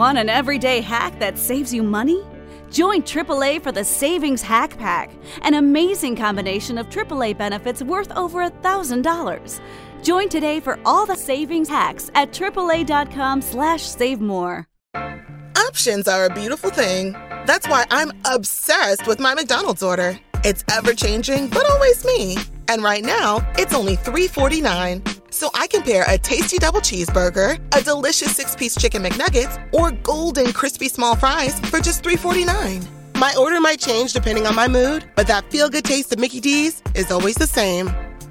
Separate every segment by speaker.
Speaker 1: Want an everyday hack that saves you money? Join AAA for the Savings Hack Pack, an amazing combination of AAA benefits worth over $1,000. Join today for all the savings hacks at AAA.com slash save more.
Speaker 2: Options are a beautiful thing. That's why I'm obsessed with my McDonald's order. It's ever changing, but always me. And right now, it's only $3.49. So I can pair a tasty double cheeseburger, a delicious six piece chicken McNuggets, or golden crispy small fries for just $3.49. My order might change depending on my mood, but that feel good taste of Mickey D's is always the same.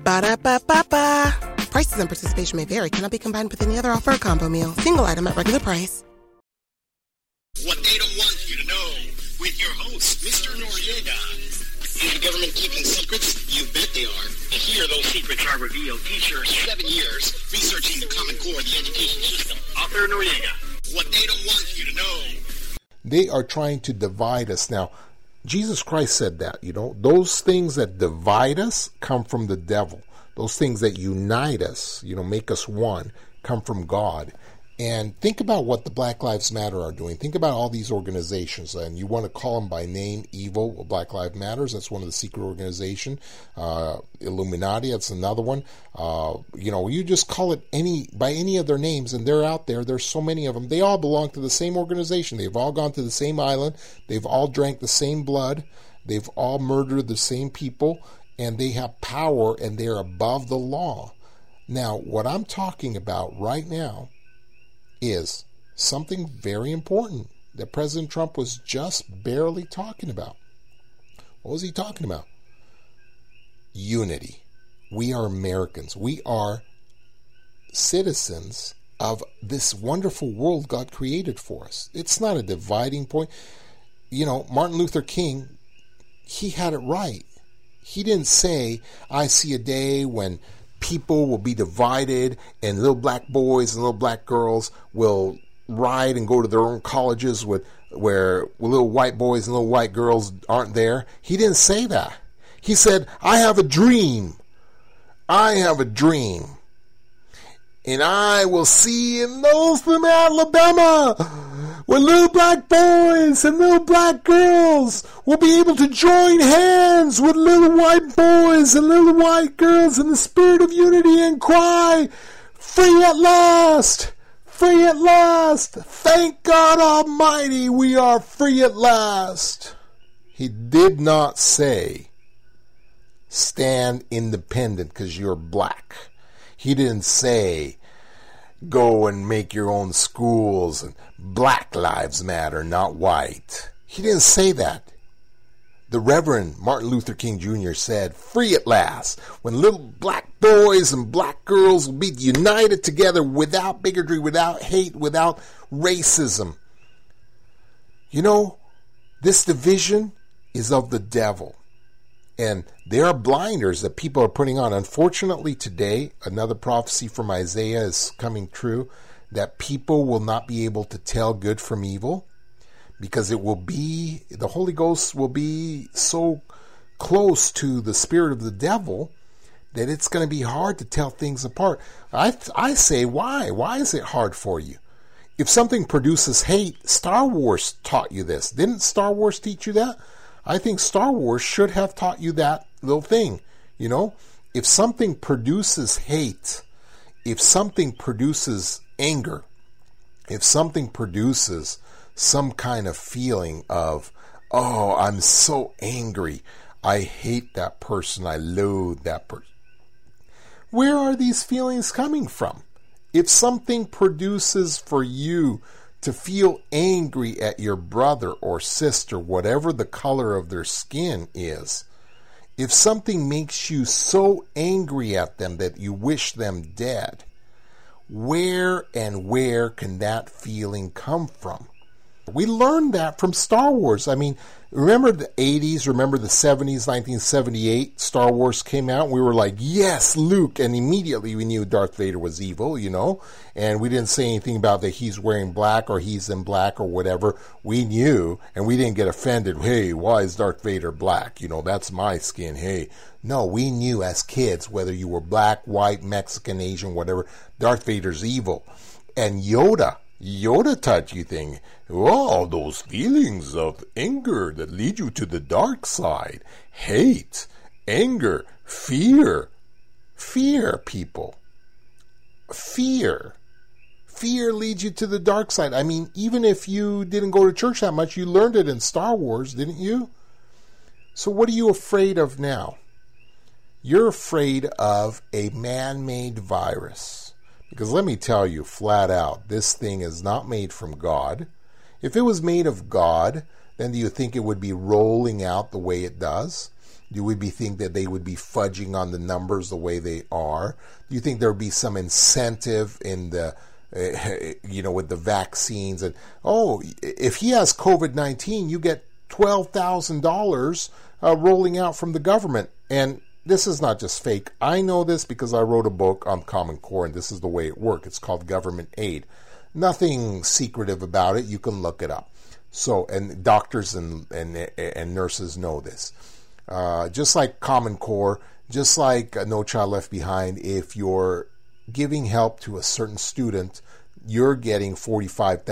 Speaker 2: Ba da ba ba ba. Prices and participation may vary, cannot be combined with any other offer or combo meal. Single item at regular price.
Speaker 3: What they don't want you to know with your host, Mr. Noriega. Is the government keeping secrets? You bet they are. And here those secrets are revealed. Teacher, seven years researching the Common Core, of the education system. Author Noriega. What they don't want you to know.
Speaker 4: They are trying to divide us. Now, Jesus Christ said that, you know, those things that divide us come from the devil. Those things that unite us, you know, make us one, come from God. And think about what the Black Lives Matter are doing. Think about all these organizations, and you want to call them by name, evil. Black Lives Matters. That's one of the secret organization. Uh, Illuminati. That's another one. Uh, you know, you just call it any by any of their names, and they're out there. There's so many of them. They all belong to the same organization. They've all gone to the same island. They've all drank the same blood. They've all murdered the same people, and they have power, and they're above the law. Now, what I'm talking about right now is something very important that President Trump was just barely talking about. What was he talking about? Unity. We are Americans. We are citizens of this wonderful world God created for us. It's not a dividing point. You know, Martin Luther King, he had it right. He didn't say, I see a day when people will be divided and little black boys and little black girls will ride and go to their own colleges with where little white boys and little white girls aren't there. He didn't say that. He said, I have a dream. I have a dream. And I will see in those from Alabama where little black boys and little black girls will be able to join hands with little white boys and little white girls in the spirit of unity and cry, Free at last! Free at last! Thank God Almighty we are free at last! He did not say, Stand independent because you're black. He didn't say, go and make your own schools and black lives matter, not white. He didn't say that. The Reverend Martin Luther King Jr. said, Free at last, when little black boys and black girls will be united together without bigotry, without hate, without racism. You know, this division is of the devil. And there are blinders that people are putting on. Unfortunately, today, another prophecy from Isaiah is coming true that people will not be able to tell good from evil because it will be, the Holy Ghost will be so close to the spirit of the devil that it's going to be hard to tell things apart. I, I say, why? Why is it hard for you? If something produces hate, Star Wars taught you this. Didn't Star Wars teach you that? I think Star Wars should have taught you that little thing. You know, if something produces hate, if something produces anger, if something produces some kind of feeling of, oh, I'm so angry, I hate that person, I loathe that person. Where are these feelings coming from? If something produces for you to feel angry at your brother or sister, whatever the color of their skin is, if something makes you so angry at them that you wish them dead, where and where can that feeling come from? We learned that from Star Wars. I mean, remember the 80s, remember the 70s, 1978, Star Wars came out. We were like, yes, Luke. And immediately we knew Darth Vader was evil, you know, and we didn't say anything about that he's wearing black or he's in black or whatever. We knew and we didn't get offended. Hey, why is Darth Vader black? You know, that's my skin. Hey, no, we knew as kids, whether you were black, white, Mexican, Asian, whatever, Darth Vader's evil. And Yoda Yoda taught you things. Oh, those feelings of anger that lead you to the dark side. Hate, anger, fear. Fear, people. Fear. Fear leads you to the dark side. I mean, even if you didn't go to church that much, you learned it in Star Wars, didn't you? So, what are you afraid of now? You're afraid of a man made virus. Because let me tell you flat out, this thing is not made from God. If it was made of God, then do you think it would be rolling out the way it does? Do we be think that they would be fudging on the numbers the way they are? Do you think there would be some incentive in the uh, you know, with the vaccines and oh, if he has COVID nineteen, you get twelve thousand uh, dollars rolling out from the government, and this is not just fake. I know this because I wrote a book on Common Core, and this is the way it works. It's called Government Aid. Nothing secretive about it. You can look it up. So, and doctors and and, and nurses know this. Uh, just like Common Core, just like No Child Left Behind, if you're giving help to a certain student, you're getting $45,000,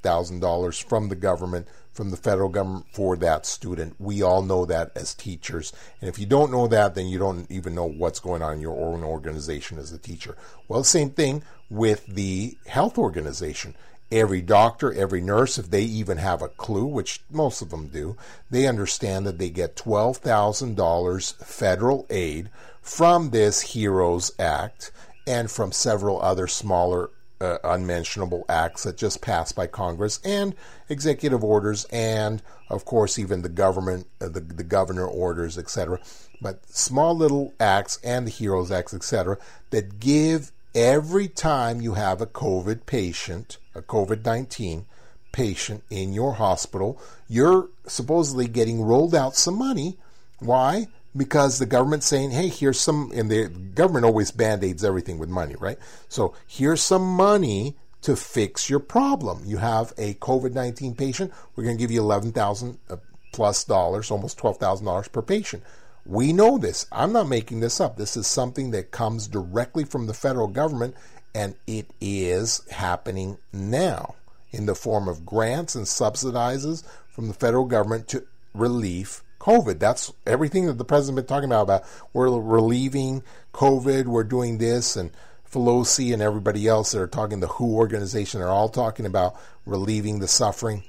Speaker 4: $48,000 from the government, from the federal government for that student. We all know that as teachers. And if you don't know that, then you don't even know what's going on in your own organization as a teacher. Well, same thing with the health organization. Every doctor, every nurse, if they even have a clue, which most of them do, they understand that they get $12,000 federal aid from this HEROES Act and from several other smaller uh, unmentionable acts that just passed by Congress and executive orders and of course even the government uh, the, the governor orders etc but small little acts and the heroes acts etc that give every time you have a covid patient a covid-19 patient in your hospital you're supposedly getting rolled out some money. Why because the government's saying, hey, here's some, and the government always band aids everything with money, right? So here's some money to fix your problem. You have a COVID 19 patient, we're going to give you 11000 uh, plus dollars, almost $12,000 per patient. We know this. I'm not making this up. This is something that comes directly from the federal government, and it is happening now in the form of grants and subsidizes from the federal government to relief COVID. That's everything that the president's been talking about. About we're relieving COVID, we're doing this, and Pelosi and everybody else that are talking the WHO organization are all talking about relieving the suffering.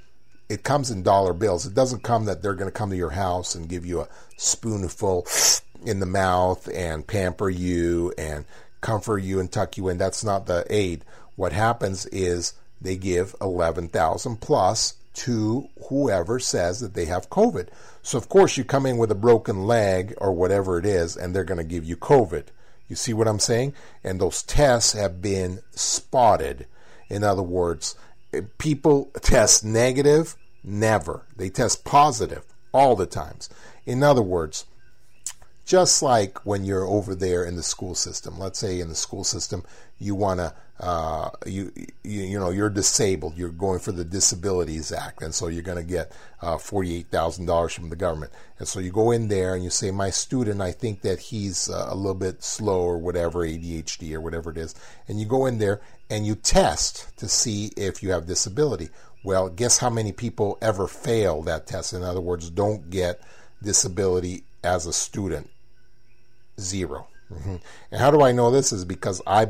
Speaker 4: It comes in dollar bills. It doesn't come that they're going to come to your house and give you a spoonful in the mouth and pamper you and comfort you and tuck you in. That's not the aid. What happens is they give 11,000 plus to whoever says that they have COVID. So, of course, you come in with a broken leg or whatever it is, and they're going to give you COVID. You see what I'm saying? And those tests have been spotted. In other words, eh, people test negative, never. They test positive all the times. In other words, just like when you're over there in the school system, let's say in the school system, you want to uh, you, you you know you're disabled, you're going for the Disabilities Act, and so you're going to get uh, forty eight thousand dollars from the government. And so you go in there and you say, my student, I think that he's uh, a little bit slow or whatever, ADHD or whatever it is, and you go in there and you test to see if you have disability. Well, guess how many people ever fail that test? In other words, don't get disability as a student. 0 mm-hmm. And how do I know this? Is because I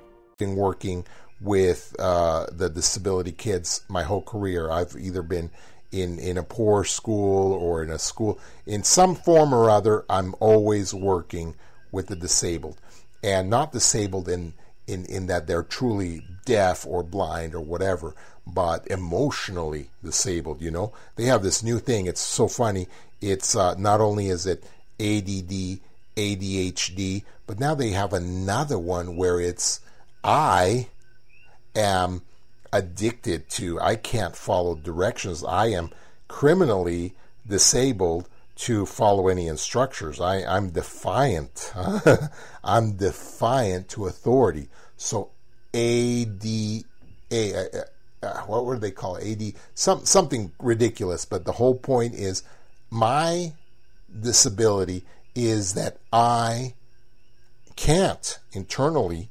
Speaker 4: working with uh, the disability kids my whole career. I've either been in, in a poor school or in a school, in some form or other, I'm always working with the disabled. And not disabled in, in, in that they're truly deaf or blind or whatever, but emotionally disabled, you know? They have this new thing. It's so funny. It's uh, not only is it ADD, ADHD, but now they have another one where it's I am addicted to, I can't follow directions. I am criminally disabled to follow any instructions. I, I'm defiant. I'm defiant to authority. So AD, A, uh, uh, what were they call? AD, some, something ridiculous. But the whole point is my disability is that I can't internally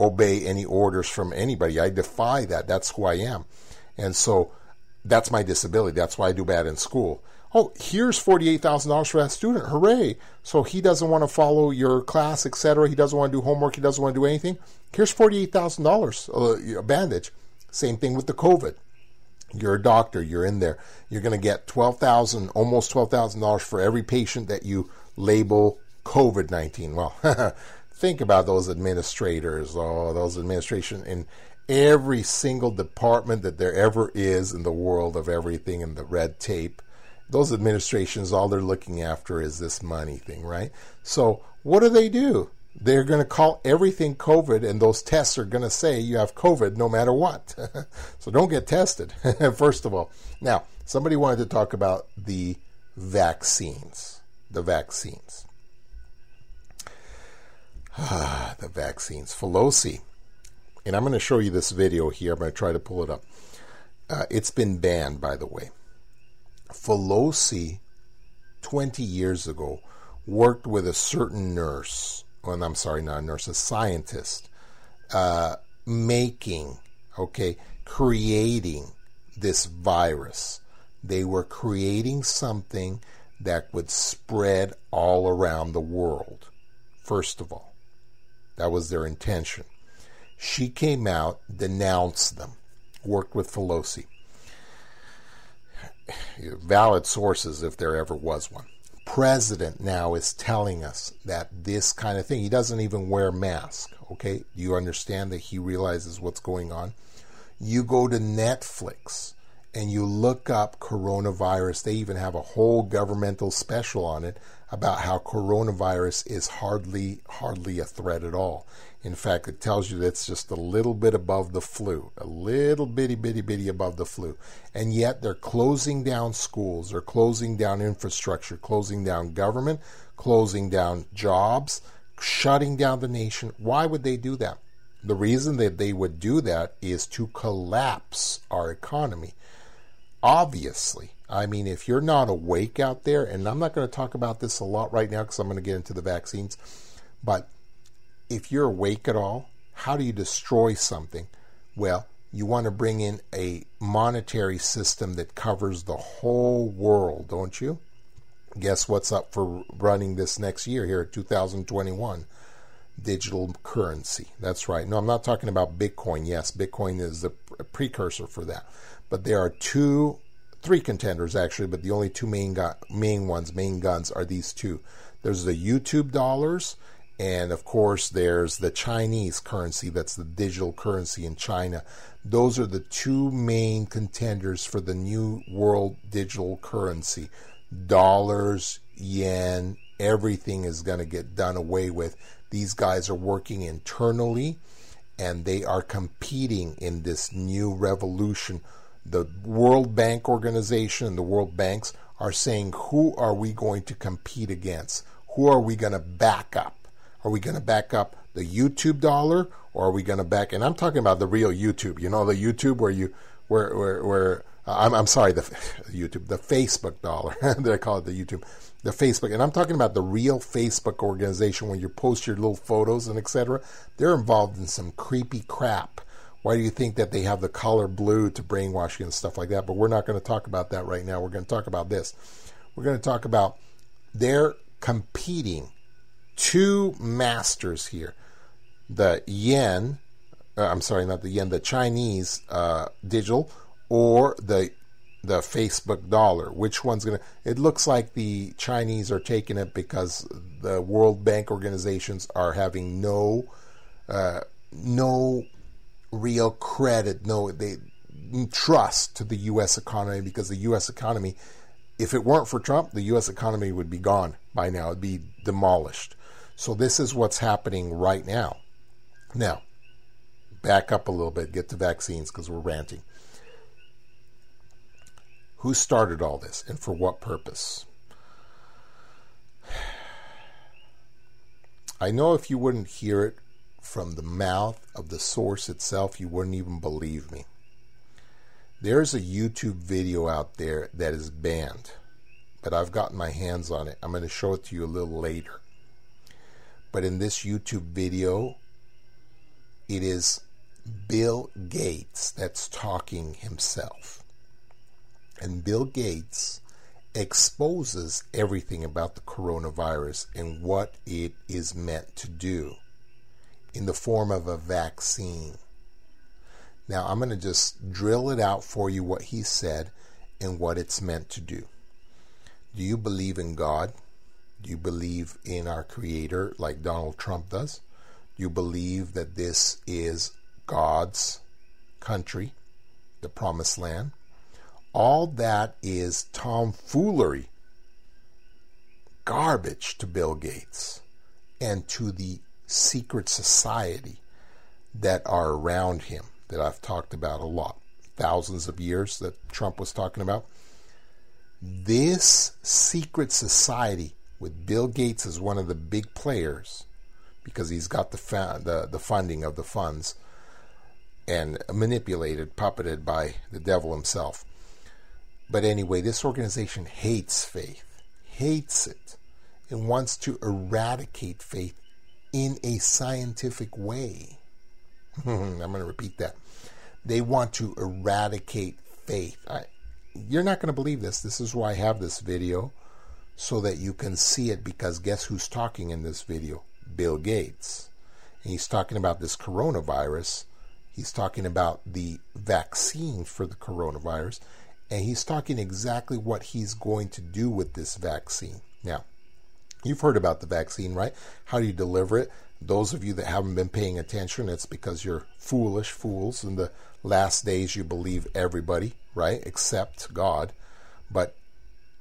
Speaker 4: obey any orders from anybody. I defy that. That's who I am. And so that's my disability. That's why I do bad in school. Oh, here's $48,000 for that student. Hooray. So he doesn't want to follow your class, etc. He doesn't want to do homework. He doesn't want to do anything. Here's $48,000 uh, a bandage. Same thing with the COVID. You're a doctor. You're in there. You're going to get 12000 almost $12,000 for every patient that you label COVID 19. Well, think about those administrators, or those administration in every single department that there ever is in the world of everything and the red tape. Those administrations, all they're looking after is this money thing, right? So, what do they do? They're going to call everything COVID, and those tests are going to say you have COVID no matter what. so, don't get tested, first of all. Now, somebody wanted to talk about the vaccines. The vaccines. the vaccines. Pelosi. And I'm going to show you this video here. I'm going to try to pull it up. Uh, it's been banned, by the way. Pelosi, 20 years ago, worked with a certain nurse, well, I'm sorry, not a nurse, a scientist, uh, making, okay, creating this virus. They were creating something that would spread all around the world, first of all. That was their intention. She came out, denounced them, worked with Pelosi. Valid sources, if there ever was one. President now is telling us that this kind of thing, he doesn't even wear mask. Okay, do you understand that he realizes what's going on? You go to Netflix and you look up coronavirus. They even have a whole governmental special on it about how coronavirus is hardly hardly a threat at all. In fact, it tells you that it's just a little bit above the flu, a little bitty bitty bitty above the flu. And yet they're closing down schools, they're closing down infrastructure, closing down government, closing down jobs, shutting down the nation. Why would they do that? The reason that they would do that is to collapse our economy. Obviously, I mean, if you're not awake out there, and I'm not going to talk about this a lot right now because I'm going to get into the vaccines, but if you're awake at all, how do you destroy something? Well, you want to bring in a monetary system that covers the whole world, don't you? Guess what's up for running this next year here at 2021? Digital currency. That's right. No, I'm not talking about Bitcoin. Yes, Bitcoin is the precursor for that. But there are two three contenders actually, but the only two main gu- main ones, main guns are these two. There's the YouTube dollars, and of course there's the Chinese currency. That's the digital currency in China. Those are the two main contenders for the new world digital currency. Dollars, yen, everything is going to get done away with. These guys are working internally and they are competing in this new revolution the World Bank organization and the World Banks are saying, who are we going to compete against? Who are we going to back up? Are we going to back up the YouTube dollar or are we going to back, and I'm talking about the real YouTube, you know, the YouTube where you, where, where, where, uh, I'm, I'm sorry, the YouTube, the Facebook dollar, they call it the YouTube, the Facebook, and I'm talking about the real Facebook organization where you post your little photos and etc. They're involved in some creepy crap why do you think that they have the color blue to brainwashing and stuff like that? But we're not going to talk about that right now. We're going to talk about this. We're going to talk about they're competing two masters here the yen uh, I'm sorry, not the yen, the Chinese uh, digital or the the Facebook dollar. Which one's going to? It looks like the Chinese are taking it because the World Bank organizations are having no uh, no real credit, no they trust to the U.S. economy because the U.S. economy, if it weren't for Trump, the U.S. economy would be gone by now. It'd be demolished. So this is what's happening right now. Now, back up a little bit, get to vaccines because we're ranting. Who started all this and for what purpose? I know if you wouldn't hear it from the mouth of the source itself, you wouldn't even believe me. There's a YouTube video out there that is banned, but I've gotten my hands on it. I'm going to show it to you a little later. But in this YouTube video, it is Bill Gates that's talking himself. And Bill Gates exposes everything about the coronavirus and what it is meant to do in the form of a vaccine. Now, I'm going to just drill it out for you what he said and what it's meant to do. Do you believe in God? Do you believe in our Creator like Donald Trump does? Do you believe that this is God's country, the promised land? All that is tomfoolery, garbage to Bill Gates and to the secret society that are around him that I've talked about a lot. Thousands of years that Trump was talking about. This secret society with Bill Gates as one of the big players because he's got the, fa- the, the funding of the funds and manipulated, puppeted by the devil himself. But anyway, this organization hates faith, hates it, and wants to eradicate faith in a scientific way. I'm going to repeat that. They want to eradicate faith. I, you're not going to believe this. This is why I have this video so that you can see it because guess who's talking in this video? Bill Gates. And he's talking about this coronavirus. He's talking about the vaccine for the coronavirus. And he's talking exactly what he's going to do with this vaccine. Now, you've heard about the vaccine, right? How do you deliver it? Those of you that haven't been paying attention, it's because you're foolish fools. In the last days, you believe everybody, right? Except God. But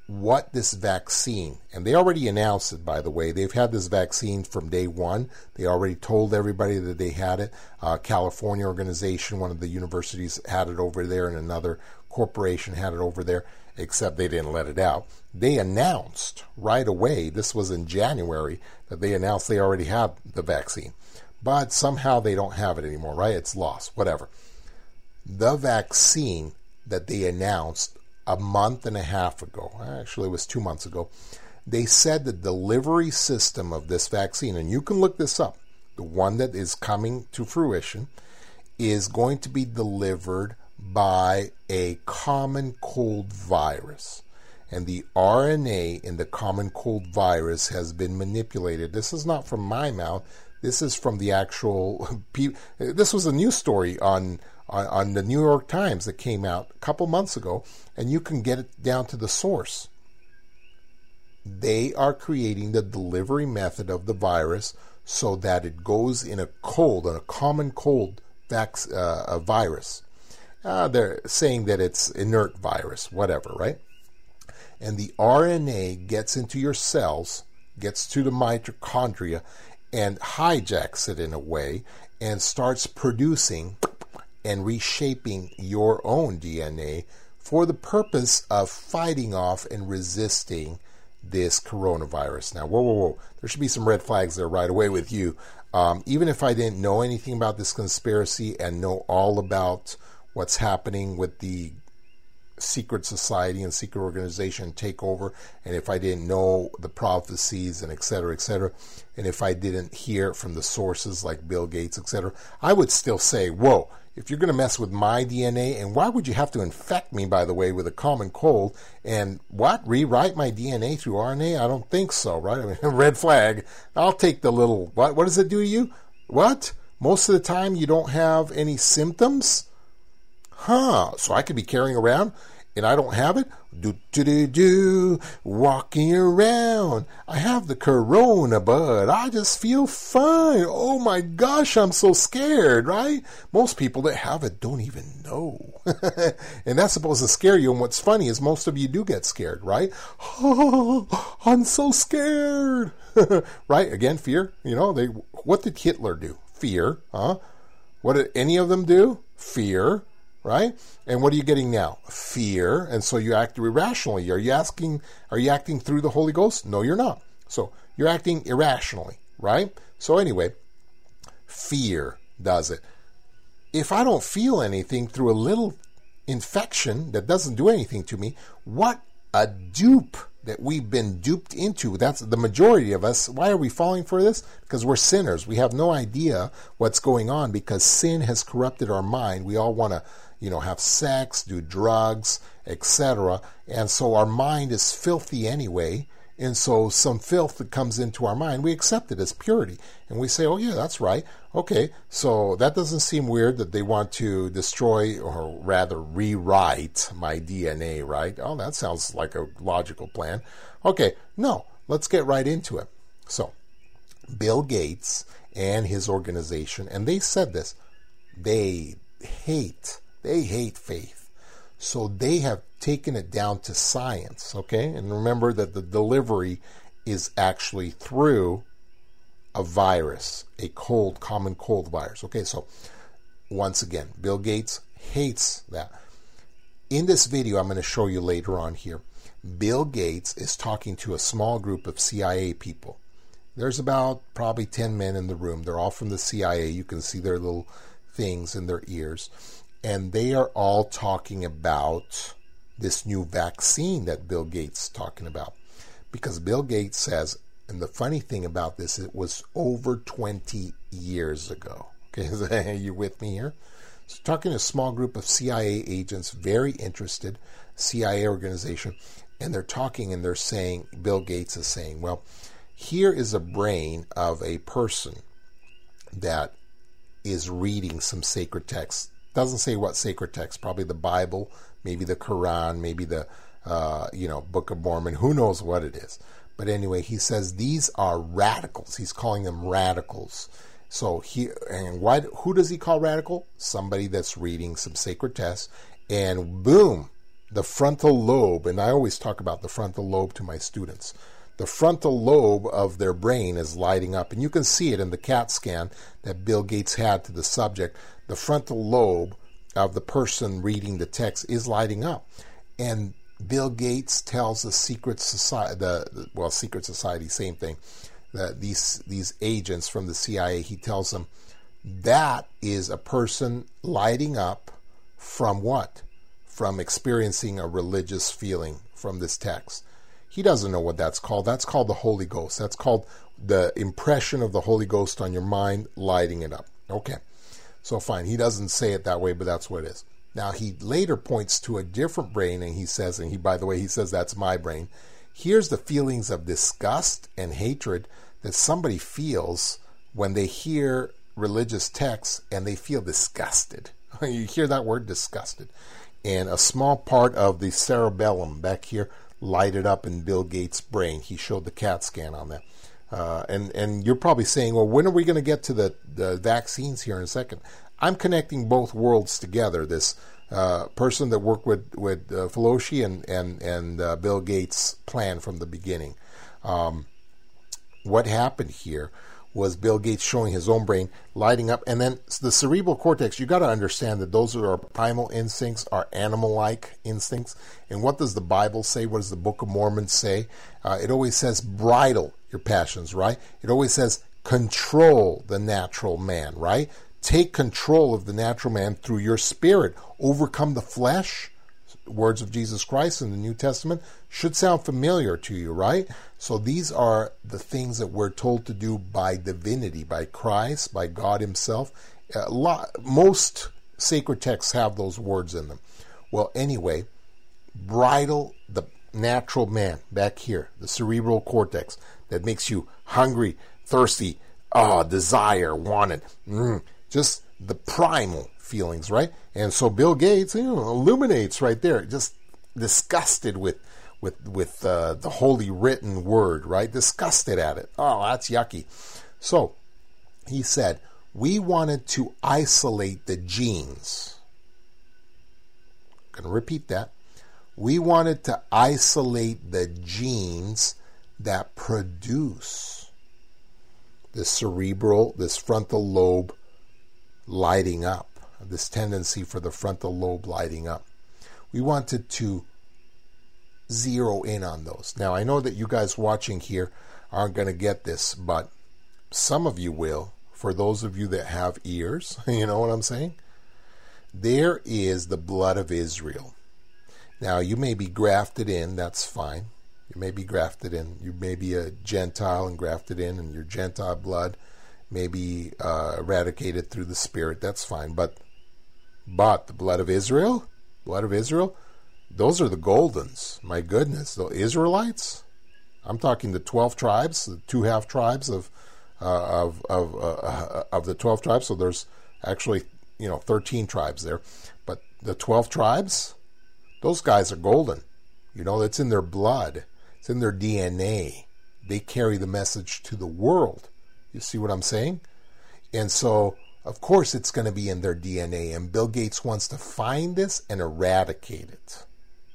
Speaker 4: what this vaccine, and they already announced it, by the way. They've had this vaccine from day one. They already told everybody that they had it. Uh, California organization, one of the universities had it over there, and another corporation had it over there, except they didn't let it out. They announced right away, this was in January, that they announced they already had the vaccine. But somehow they don't have it anymore, right? It's lost, whatever. The vaccine that they announced a month and a half ago, actually, it was two months ago, they said the delivery system of this vaccine, and you can look this up, the one that is coming to fruition, is going to be delivered by a common cold virus. And the RNA in the common cold virus has been manipulated. This is not from my mouth. This is from the actual. This was a news story on, on, on the New York Times that came out a couple months ago, and you can get it down to the source. They are creating the delivery method of the virus so that it goes in a cold, in a common cold uh, virus. Uh, they're saying that it's inert virus, whatever, right? And the RNA gets into your cells, gets to the mitochondria, and hijacks it in a way and starts producing and reshaping your own DNA for the purpose of fighting off and resisting this coronavirus. Now, whoa, whoa, whoa. There should be some red flags there right away with you. Um, even if I didn't know anything about this conspiracy and know all about what's happening with the secret society and secret organization take over, and if I didn't know the prophecies and et cetera, et cetera, and if I didn't hear from the sources like Bill Gates, et cetera, I would still say, whoa, if you're going to mess with my DNA, and why would you have to infect me, by the way, with a common cold, and what, rewrite my DNA through RNA? I don't think so, right? I mean, red flag. I'll take the little, what, what does it do to you? What? Most of the time, you don't have any symptoms. Huh, so I could be carrying around and I don't have it? Do do do do, walking around. I have the corona, but I just feel fine. Oh my gosh, I'm so scared, right? Most people that have it don't even know. and that's supposed to scare you. And what's funny is most of you do get scared, right? Oh, I'm so scared. right? Again, fear. You know, they what did Hitler do? Fear, huh? What did any of them do? Fear right? And what are you getting now? Fear, and so you act irrationally. Are you asking? Are you acting through the Holy Ghost? No, you're not. So you're acting irrationally, right? So anyway, fear does it. If I don't feel anything through a little infection that doesn't do anything to me, what a dupe that we've been duped into. That's the majority of us. Why are we falling for this? Because we're sinners. We have no idea what's going on because sin has corrupted our mind. We all want to you know, have sex, do drugs, etc. And so our mind is filthy anyway. And so some filth that comes into our mind, we accept it as purity. And we say, oh, yeah, that's right. Okay, so that doesn't seem weird that they want to destroy or rather rewrite my DNA, right? Oh, that sounds like a logical plan. Okay, no, let's get right into it. So, Bill Gates and his organization, and they said this, they hate they hate faith. So they have taken it down to science, okay? And remember that the delivery is actually through a virus, a cold, common cold virus. Okay, so once again, Bill Gates hates that. In this video, I'm going to show you later on here, Bill Gates is talking to a small group of CIA people. There's about probably 10 men in the room. They're all from the CIA. You can see their little things in their ears and they are all talking about this new vaccine that Bill Gates is talking about. Because Bill Gates says, and the funny thing about this, it was over 20 years ago. Okay, are you with me here? So talking to a small group of CIA agents, very interested, CIA organization, and they're talking and they're saying, Bill Gates is saying, well, here is a brain of a person that is reading some sacred text doesn't say what sacred text, probably the Bible, maybe the Quran, maybe the uh, you know Book of Mormon. Who knows what it is? But anyway, he says these are radicals. He's calling them radicals. So he and why? Who does he call radical? Somebody that's reading some sacred text, and boom, the frontal lobe. And I always talk about the frontal lobe to my students. The frontal lobe of their brain is lighting up, and you can see it in the CAT scan that Bill Gates had to the subject the frontal lobe of the person reading the text is lighting up. And Bill Gates tells the secret society, the well, secret society, same thing. That these these agents from the CIA, he tells them that is a person lighting up from what? From experiencing a religious feeling from this text. He doesn't know what that's called. That's called the Holy Ghost. That's called the impression of the Holy Ghost on your mind, lighting it up. Okay. So fine, he doesn't say it that way, but that's what it is. Now he later points to a different brain and he says, and he by the way, he says that's my brain. Here's the feelings of disgust and hatred that somebody feels when they hear religious texts and they feel disgusted. you hear that word disgusted. And a small part of the cerebellum back here lighted up in Bill Gates' brain. He showed the CAT scan on that. Uh, and and you're probably saying, well, when are we going to get to the, the vaccines here in a second? I'm connecting both worlds together. This uh, person that worked with with uh, and and and uh, Bill Gates' plan from the beginning. Um, what happened here was Bill Gates showing his own brain lighting up, and then the cerebral cortex. You got to understand that those are our primal instincts, our animal-like instincts. And what does the Bible say? What does the Book of Mormon say? Uh, it always says bridle your passions, right? It always says control the natural man, right? Take control of the natural man through your spirit. Overcome the flesh. Words of Jesus Christ in the New Testament should sound familiar to you, right? So these are the things that we're told to do by divinity, by Christ, by God Himself. Lot, most sacred texts have those words in them. Well, anyway, bridle the natural man back here, the cerebral cortex that makes you hungry, thirsty, oh, desire, wanted, mm, just the primal feelings, right? And so Bill Gates, you know, illuminates right there, just disgusted with with with uh, the holy written word, right? Disgusted at it. Oh, that's yucky. So he said, we wanted to isolate the genes. I'm going to repeat that. We wanted to isolate the genes that produce the cerebral, this frontal lobe lighting up, this tendency for the frontal lobe lighting up. We wanted to zero in on those. Now, I know that you guys watching here aren't going to get this, but some of you will. For those of you that have ears, you know what I'm saying? There is the blood of Israel. Now, you may be grafted in, that's fine. You may be grafted in. You may be a Gentile and grafted in, and your Gentile blood may be uh, eradicated through the Spirit. That's fine. But, but the blood of Israel, blood of Israel, those are the Goldens. My goodness, the Israelites. I'm talking the twelve tribes, the two half tribes of uh, of of uh, of the twelve tribes. So there's actually you know thirteen tribes there, but the twelve tribes, those guys are golden. You know, it's in their blood. It's in their DNA. They carry the message to the world. You see what I'm saying? And so, of course, it's going to be in their DNA. And Bill Gates wants to find this and eradicate it.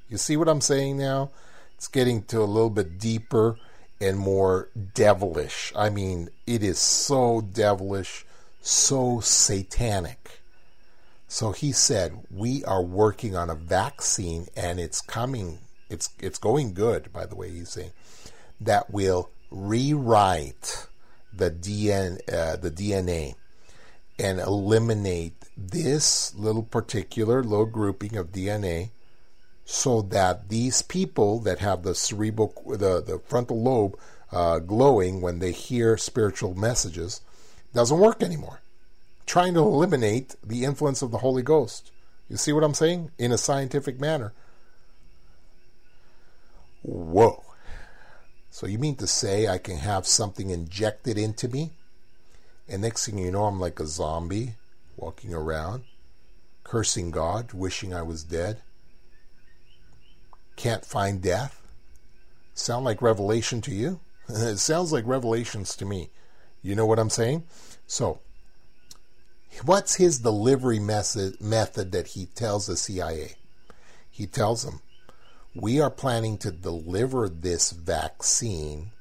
Speaker 4: You see what I'm saying now? It's getting to a little bit deeper and more devilish. I mean, it is so devilish, so satanic. So he said, "We are working on a vaccine and it's coming it's it's going good, by the way. He's saying that will rewrite the DNA, uh, the DNA, and eliminate this little particular little grouping of DNA, so that these people that have the cerebral, the the frontal lobe uh, glowing when they hear spiritual messages, doesn't work anymore. Trying to eliminate the influence of the Holy Ghost. You see what I'm saying? In a scientific manner. Whoa. So you mean to say I can have something injected into me? And next thing you know, I'm like a zombie walking around, cursing God, wishing I was dead. Can't find death? Sound like revelation to you? it sounds like revelations to me. You know what I'm saying? So, what's his delivery method, method that he tells the CIA? He tells them, we are planning to deliver this vaccine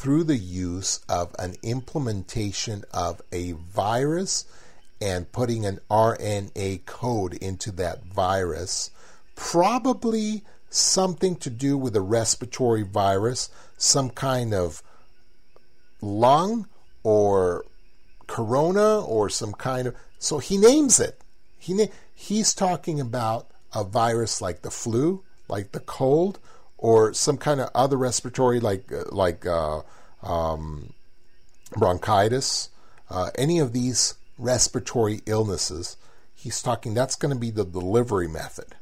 Speaker 4: through the use of an implementation of a virus and putting an RNA code into that virus, probably something to do with a respiratory virus, some kind of lung or corona or some kind of so he names it. He he's talking about a virus like the flu, like the cold or some kind of other respiratory like uh, like uh, um, bronchitis, uh, any of these respiratory illnesses, he's talking that's going to be the delivery method.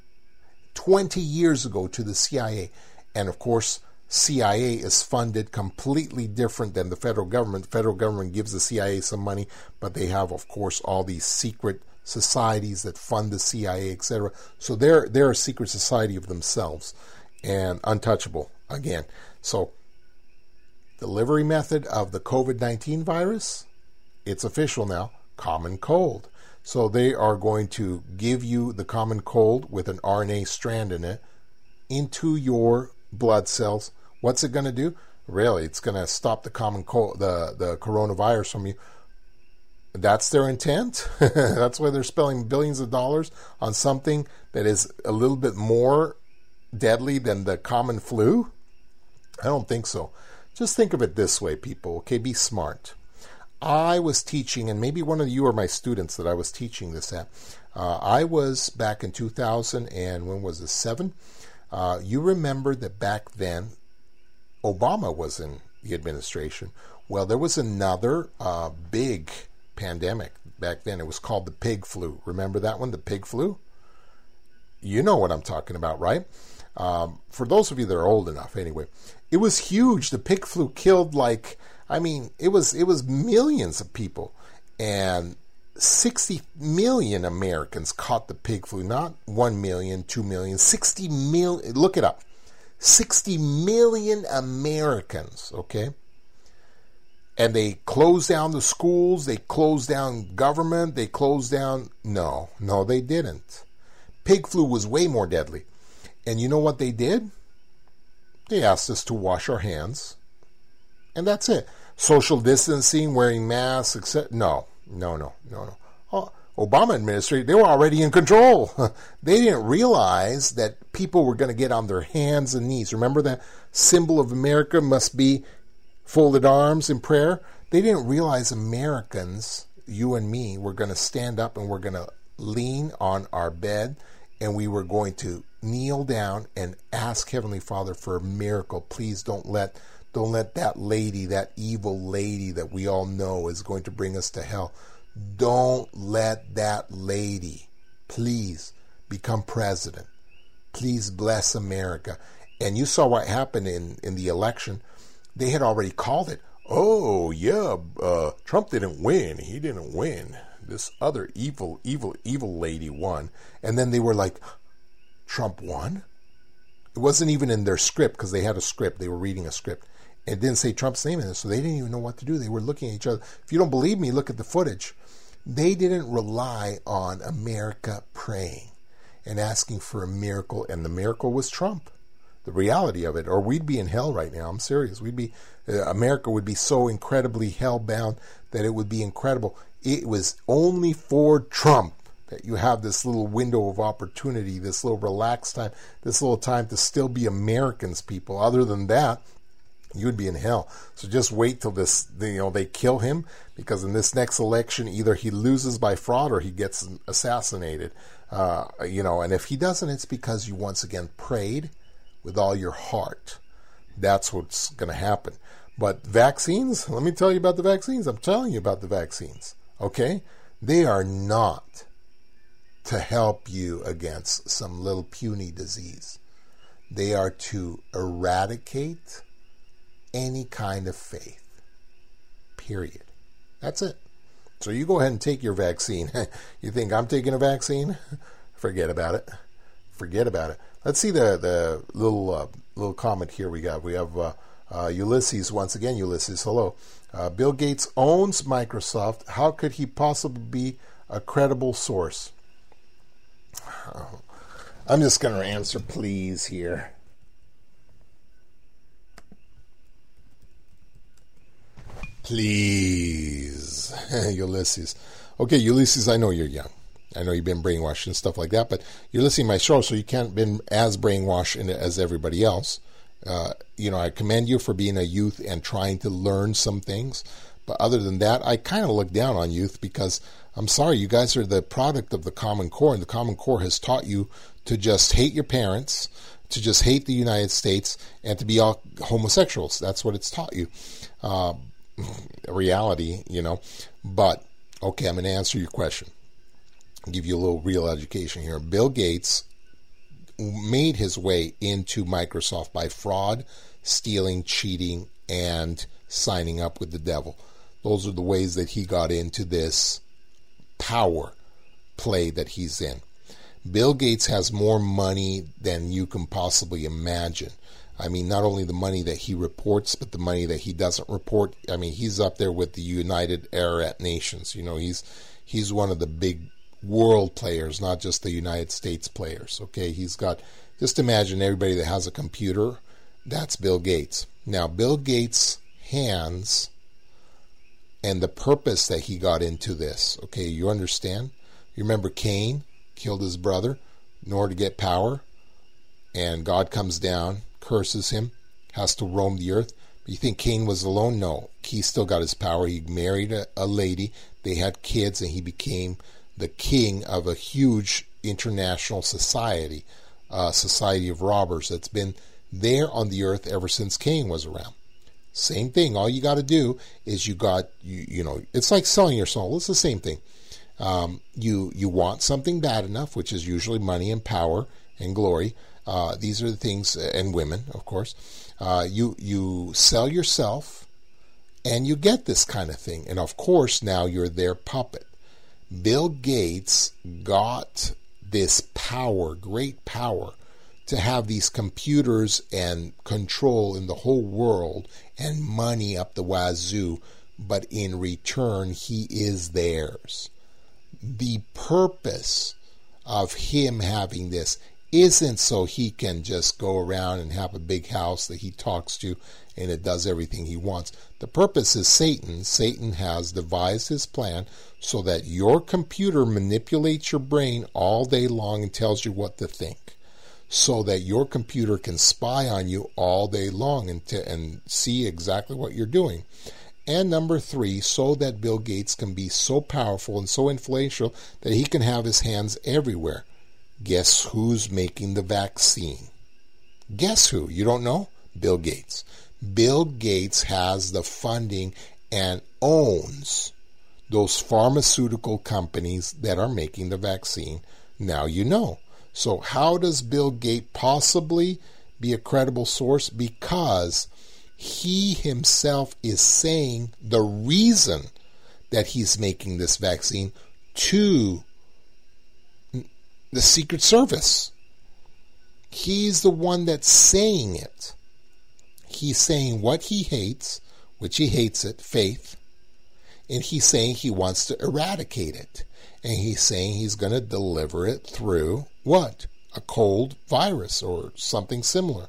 Speaker 4: 20 years ago to the CIA, and of course, CIA is funded completely different than the federal government. The federal government gives the CIA some money, but they have, of course, all these secret societies that fund the CIA, etc. So they're they're a secret society of themselves and untouchable again. So delivery method of the COVID-19 virus, it's official now, common cold. So they are going to give you the common cold with an RNA strand in it into your blood cells. What's it going to do? Really, it's going to stop the common cold, the the coronavirus from you that's their intent. that's why they're spending billions of dollars on something that is a little bit more deadly than the common flu. I don't think so. Just think of it this way, people. Okay, be smart. I was teaching, and maybe one of you are my students that I was teaching this at. Uh, I was back in 2000, and when was it, seven? Uh, you remember that back then, Obama was in the administration. Well, there was another uh, big pandemic back then. It was called the pig flu. Remember that one, the pig flu? You know what I'm talking about, right? Um, for those of you that are old enough, anyway, it was huge. The pig flu killed like I mean, it was it was millions of people, and 60 million Americans caught the pig flu. Not 1 million, 2 million, 60 million. Look it up. 60 million Americans, okay? And they closed down the schools, they closed down government, they closed down. No, no, they didn't. Pig flu was way more deadly. And you know what they did? They asked us to wash our hands. And that's it. Social distancing, wearing masks, etc. No, no, no, no, no. Oh, Obama administration, they were already in control. they didn't realize that people were going to get on their hands and knees. Remember that symbol of America must be folded arms in prayer? They didn't realize Americans, you and me, were going to stand up and we're going to lean on our bed and we were going to kneel down and ask Heavenly Father for a miracle. Please don't let don't let that lady, that evil lady that we all know is going to bring us to hell. Don't let that lady, please, become president. Please bless America. And you saw what happened in, in the election. They had already called it. Oh, yeah, uh, Trump didn't win. He didn't win. This other evil, evil, evil lady won. And then they were like, Trump won? It wasn't even in their script because they had a script. They were reading a script. It didn't say Trump's name in it, so they didn't even know what to do. They were looking at each other. If you don't believe me, look at the footage. They didn't rely on America praying and asking for a miracle, and the miracle was Trump. The reality of it, or we'd be in hell right now. I'm serious. We'd be uh, America would be so incredibly hell bound that it would be incredible. It was only for Trump that you have this little window of opportunity, this little relaxed time, this little time to still be Americans, people. Other than that, you would be in hell. So just wait till this, you know, they kill him because in this next election, either he loses by fraud or he gets assassinated. Uh, you know, and if he doesn't, it's because you once again prayed with all your heart. That's what's going to happen. But vaccines, let me tell you about the vaccines. I'm telling you about the vaccines. Okay? They are not to help you against some little puny disease. They are to eradicate any kind of faith. Period. That's it. So you go ahead and take your vaccine. you think I'm taking a vaccine? Forget about it. Forget about it. Let's see the the little uh, little comment here we got. We have uh, uh, Ulysses once again. Ulysses, hello. Uh, Bill Gates owns Microsoft. How could he possibly be a credible source? I'm just going to answer please here. Please, Ulysses. Okay, Ulysses, I know you're young. I know you've been brainwashed and stuff like that, but you're listening to my show, so you can't been as brainwashed as everybody else. Uh, you know, I commend you for being a youth and trying to learn some things. But other than that, I kind of look down on youth because I'm sorry, you guys are the product of the Common Core, and the Common Core has taught you to just hate your parents, to just hate the United States, and to be all homosexuals. That's what it's taught you. Uh, reality, you know. But okay, I'm going to answer your question. I'll give you a little real education here. Bill Gates made his way into Microsoft by fraud, stealing, cheating, and signing up with the devil. Those are the ways that he got into this power play that he's in. Bill Gates has more money than you can possibly imagine. I mean, not only the money that he reports, but the money that he doesn't report. I mean, he's up there with the United Arab Nations. You know, he's he's one of the big world players, not just the United States players. Okay, he's got. Just imagine everybody that has a computer. That's Bill Gates. Now, Bill Gates' hands and the purpose that he got into this. Okay, you understand? You remember Cain killed his brother in order to get power, and God comes down curses him, has to roam the earth. You think Cain was alone? No. He still got his power. He married a, a lady, they had kids, and he became the king of a huge international society, uh, society of robbers that's been there on the earth ever since Cain was around. Same thing. All you got to do is you got you you know it's like selling your soul. It's the same thing. Um, you you want something bad enough, which is usually money and power and glory. Uh, these are the things, and women, of course. Uh, you you sell yourself And you get this kind of thing. And of course, now you're their puppet. Bill Gates got this power, great power, to have these computers and control in the whole world and money up the wazoo, but in return, he is theirs. The purpose of him having this isn't so he can just go around and have a big house that he talks to and it does everything he wants. The purpose is Satan. Satan has devised his plan so that your computer manipulates your brain all day long and tells you what to think. So that your computer can spy on you all day long and, to, and see exactly what you're doing. And number three, so that Bill Gates can be so powerful and so influential that he can have his hands everywhere. Guess who's making the vaccine? Guess who? You don't know? Bill Gates. Bill Gates has the funding and owns those pharmaceutical companies that are making the vaccine. Now you know. So, how does Bill Gates possibly be a credible source? Because he himself is saying the reason that he's making this vaccine to the Secret Service. He's the one that's saying it. He's saying what he hates, which he hates it, faith, and he's saying he wants to eradicate it. And he's saying he's going to deliver it through what? A cold virus or something similar.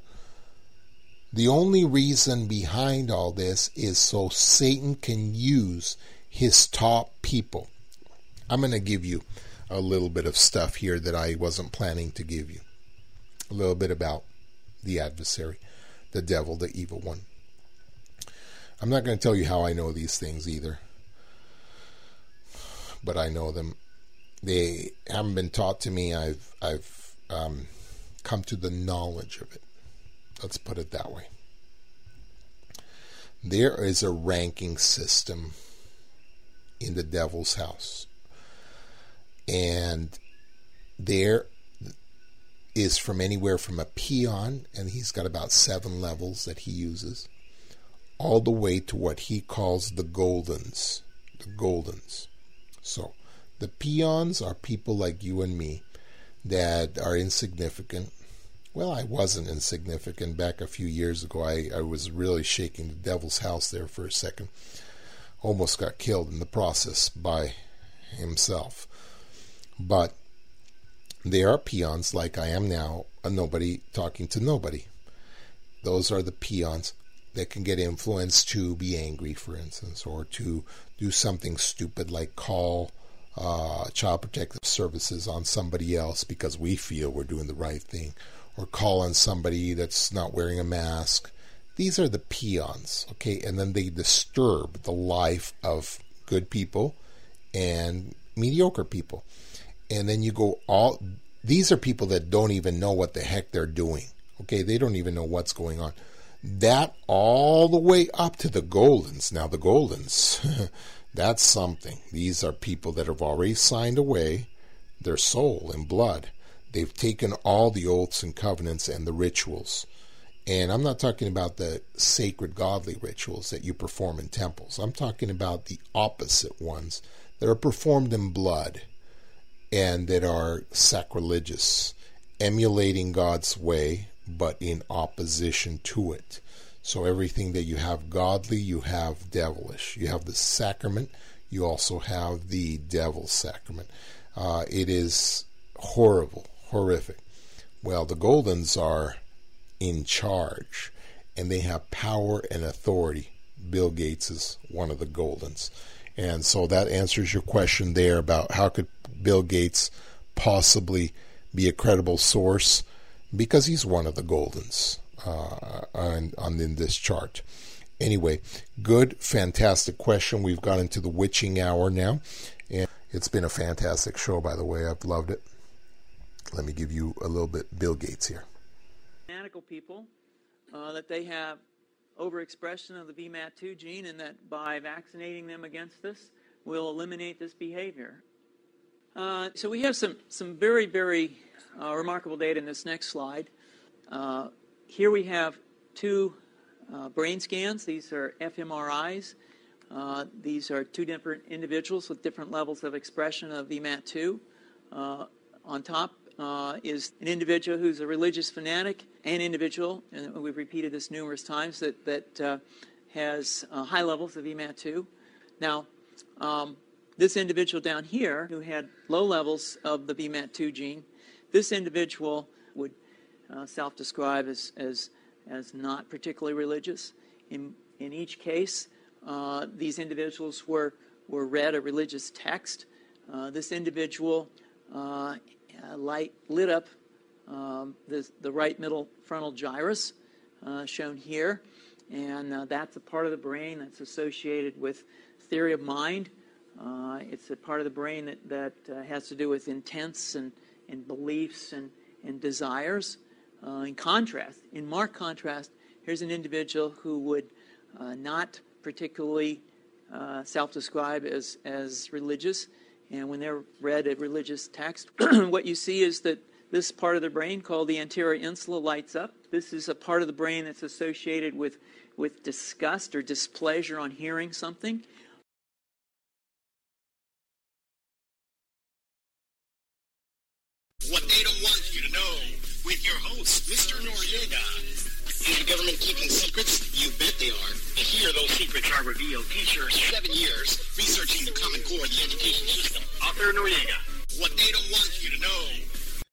Speaker 4: The only reason behind all this is so Satan can use his top people. I'm going to give you a little bit of stuff here that I wasn't planning to give you. A little bit about the adversary, the devil, the evil one. I'm not going to tell you how I know these things either, but I know them. They haven't been taught to me. I've I've um, come to the knowledge of it. Let's put it that way. There is a ranking system in the devil's house and there is from anywhere from a peon, and he's got about seven levels that he uses, all the way to what he calls the goldens. The goldens. So, the peons are people like you and me that are insignificant. Well, I wasn't insignificant back a few years ago. I, I was really shaking the devil's house there for a second. Almost got killed in the process by himself. But they are peons like I am now, a nobody talking to nobody. Those are the peons that can get influenced to be angry, for instance, or to do something stupid like call uh, child protective services on somebody else because we feel we're doing the right thing, or call on somebody that's not wearing a mask. These are the peons, okay? And then they disturb the life of good people and mediocre people and then you go all these are people that don't even know what the heck they're doing. Okay, they don't even know what's going on. That all the way up to the Goldens. Now, the Goldens, that's something. These are people that have already signed away their soul and blood. They've taken all the oaths and covenants and the rituals. And I'm not talking about the sacred godly rituals that you perform in temples. I'm talking about the opposite ones that are performed in blood and that are sacrilegious, emulating God's way, but in opposition to it. So everything that you have godly, you have devilish. You have the sacrament, you also have the devil's sacrament. Uh, it is horrible, horrific. Well, the Goldens are in charge and they have power and authority. Bill Gates is one of the Goldens. And so that answers your question there about how could Bill Gates possibly be a credible source because he's one of the Goldens uh, on, on in this chart. Anyway, good, fantastic question. We've got into the witching hour now, and it's been a fantastic show. By the way, I've loved it. Let me give you a little bit Bill Gates here.
Speaker 5: People uh, that they have overexpression of the VMAT2 gene, and that by vaccinating them against this, we'll eliminate this behavior. Uh, so we have some, some very, very uh, remarkable data in this next slide. Uh, here we have two uh, brain scans. These are fMRIs. Uh, these are two different individuals with different levels of expression of VMAT2. Uh, on top uh, is an individual who's a religious fanatic, an individual, and we've repeated this numerous times, that, that uh, has uh, high levels of VMAT2. Now, um, this individual down here who had low levels of the VMAT2 gene, this individual would uh, self-describe as, as, as not particularly religious. In, in each case, uh, these individuals were, were read a religious text. Uh, this individual uh, light, lit up um, the, the right middle frontal gyrus, uh, shown here. And uh, that's a part of the brain that's associated with theory of mind. it's a part of the brain that, that has to do with intents and, and beliefs and, and desires. In contrast, in marked contrast, here's an individual who would not particularly uh, self-describe as, as religious. And when they're read a religious text, what you see is that this part of the brain called the anterior insula lights up. This is a part of the brain that's associated with, with disgust or displeasure on hearing something.
Speaker 3: What they don't want you to know with your host, Mr. Noriega. Is the government keeping secrets? You bet they are. And here those secrets are revealed. Teacher, seven years researching the Common Core of the education system. Author Noriega. What they don't want